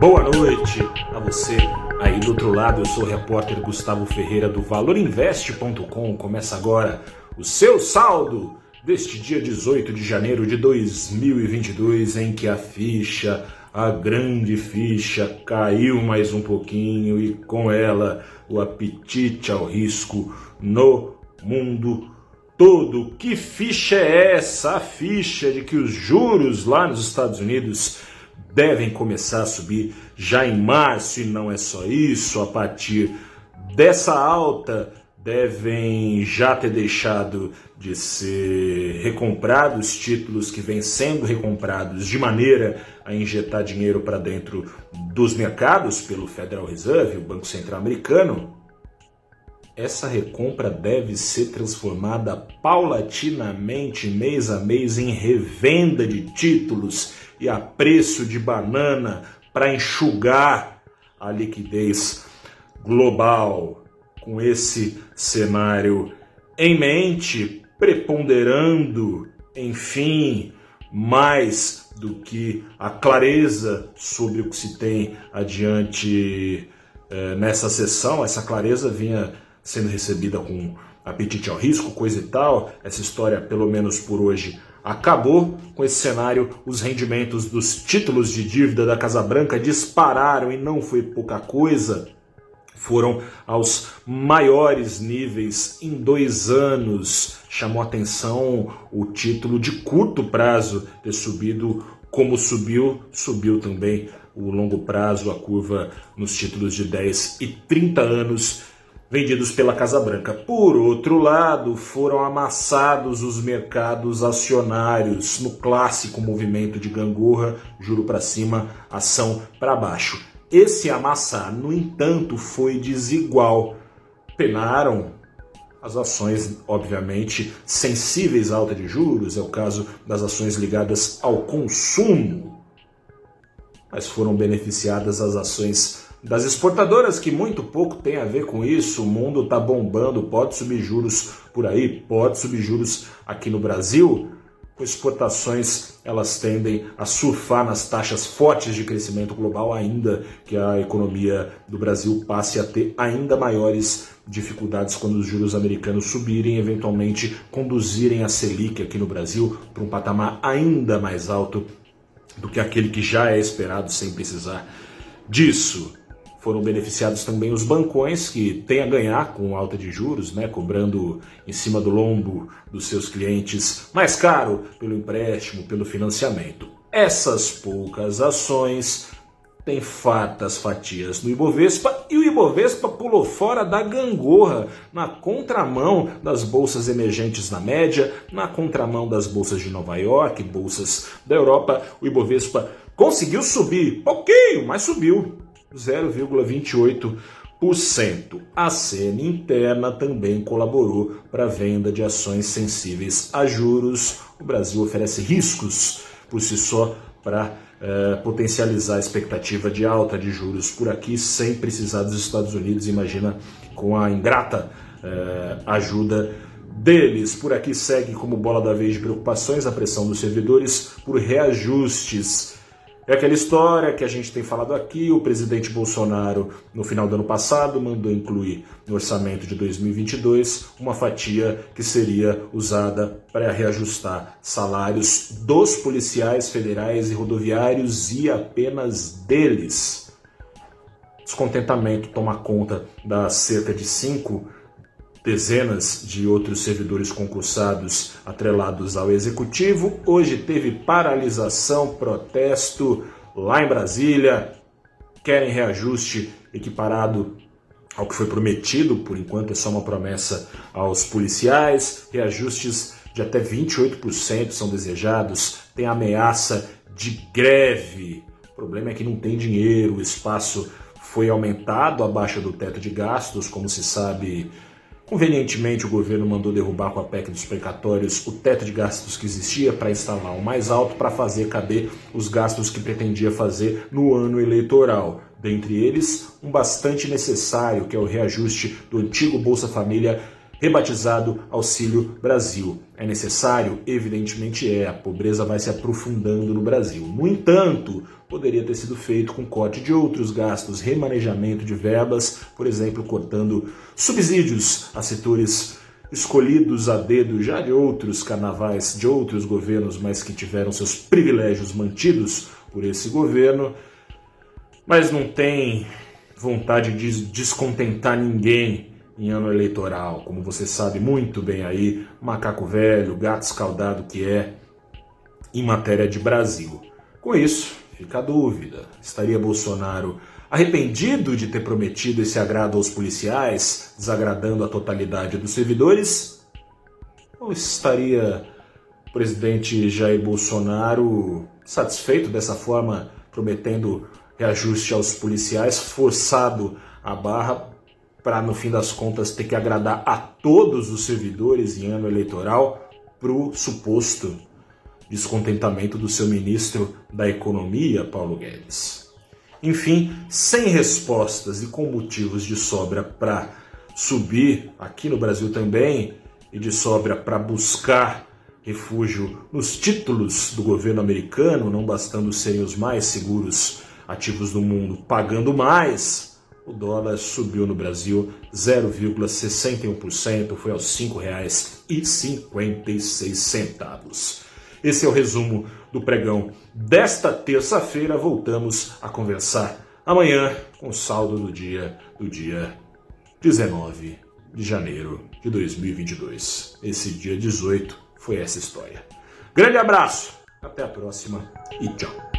Boa noite a você aí do outro lado. Eu sou o repórter Gustavo Ferreira do ValorInvest.com. Começa agora o seu saldo deste dia 18 de janeiro de 2022, em que a ficha, a grande ficha, caiu mais um pouquinho e com ela o apetite ao risco no mundo todo. Que ficha é essa? A ficha de que os juros lá nos Estados Unidos devem começar a subir já em março, e não é só isso, a partir dessa alta devem já ter deixado de ser recomprados títulos que vêm sendo recomprados de maneira a injetar dinheiro para dentro dos mercados pelo Federal Reserve, o Banco Central Americano. Essa recompra deve ser transformada paulatinamente, mês a mês, em revenda de títulos e a preço de banana para enxugar a liquidez global. Com esse cenário em mente, preponderando, enfim, mais do que a clareza sobre o que se tem adiante eh, nessa sessão. Essa clareza vinha sendo recebida com apetite ao risco, coisa e tal. Essa história, pelo menos por hoje, acabou. Com esse cenário, os rendimentos dos títulos de dívida da Casa Branca dispararam e não foi pouca coisa. Foram aos maiores níveis em dois anos. Chamou atenção o título de curto prazo ter subido como subiu, subiu também o longo prazo, a curva nos títulos de 10 e 30 anos vendidos pela Casa Branca. Por outro lado, foram amassados os mercados acionários no clássico movimento de gangorra, juro para cima, ação para baixo. Esse amassar, no entanto, foi desigual. Penaram as ações, obviamente, sensíveis à alta de juros, é o caso das ações ligadas ao consumo, mas foram beneficiadas as ações das exportadoras, que muito pouco tem a ver com isso. O mundo está bombando, pode subir juros por aí, pode subir juros aqui no Brasil. Exportações, elas tendem a surfar nas taxas fortes de crescimento global, ainda que a economia do Brasil passe a ter ainda maiores dificuldades quando os juros americanos subirem, eventualmente conduzirem a Selic aqui no Brasil para um patamar ainda mais alto do que aquele que já é esperado, sem precisar disso. Foram beneficiados também os bancões, que têm a ganhar com alta de juros, né, cobrando em cima do lombo dos seus clientes mais caro pelo empréstimo, pelo financiamento. Essas poucas ações têm fartas fatias no Ibovespa e o Ibovespa pulou fora da gangorra, na contramão das bolsas emergentes na média, na contramão das bolsas de Nova York, bolsas da Europa. O Ibovespa conseguiu subir, pouquinho, mas subiu 0,28%. A cena interna também colaborou para a venda de ações sensíveis a juros. O Brasil oferece riscos por si só para eh, potencializar a expectativa de alta de juros por aqui, sem precisar dos Estados Unidos. Imagina com a ingrata eh, ajuda deles. Por aqui segue como bola da vez de preocupações a pressão dos servidores por reajustes é aquela história que a gente tem falado aqui, o presidente Bolsonaro, no final do ano passado, mandou incluir no orçamento de 2022 uma fatia que seria usada para reajustar salários dos policiais federais e rodoviários e apenas deles. Descontentamento toma conta das cerca de cinco dezenas de outros servidores concursados atrelados ao executivo. Hoje teve paralisação, protesto lá em Brasília. Querem reajuste equiparado ao que foi prometido, por enquanto é só uma promessa aos policiais. Reajustes de até 28% são desejados. Tem ameaça de greve. O problema é que não tem dinheiro, o espaço foi aumentado abaixo do teto de gastos, como se sabe Convenientemente, o governo mandou derrubar com a PEC dos precatórios o teto de gastos que existia para instalar um mais alto para fazer caber os gastos que pretendia fazer no ano eleitoral. Dentre eles, um bastante necessário, que é o reajuste do antigo Bolsa Família rebatizado Auxílio Brasil. É necessário? Evidentemente é. A pobreza vai se aprofundando no Brasil. No entanto, poderia ter sido feito com corte de outros gastos, remanejamento de verbas, por exemplo, cortando subsídios a setores escolhidos a dedo já de outros carnavais, de outros governos, mas que tiveram seus privilégios mantidos por esse governo, mas não tem vontade de descontentar ninguém em ano eleitoral, como você sabe muito bem aí, macaco velho, gato escaldado que é em matéria de Brasil. Com isso, fica a dúvida: estaria Bolsonaro arrependido de ter prometido esse agrado aos policiais, desagradando a totalidade dos servidores? Ou estaria o presidente Jair Bolsonaro satisfeito dessa forma, prometendo reajuste aos policiais, forçado a barra para, no fim das contas, ter que agradar a todos os servidores em ano eleitoral para o suposto descontentamento do seu ministro da Economia, Paulo Guedes. Enfim, sem respostas e com motivos de sobra para subir aqui no Brasil também e de sobra para buscar refúgio nos títulos do governo americano, não bastando serem os mais seguros ativos do mundo, pagando mais, o dólar subiu no Brasil 0,61%, foi aos R$ 5,56. Esse é o resumo do pregão desta terça-feira. Voltamos a conversar amanhã com o saldo do dia do dia 19 de janeiro de 2022. Esse dia 18 foi essa história. Grande abraço, até a próxima e tchau.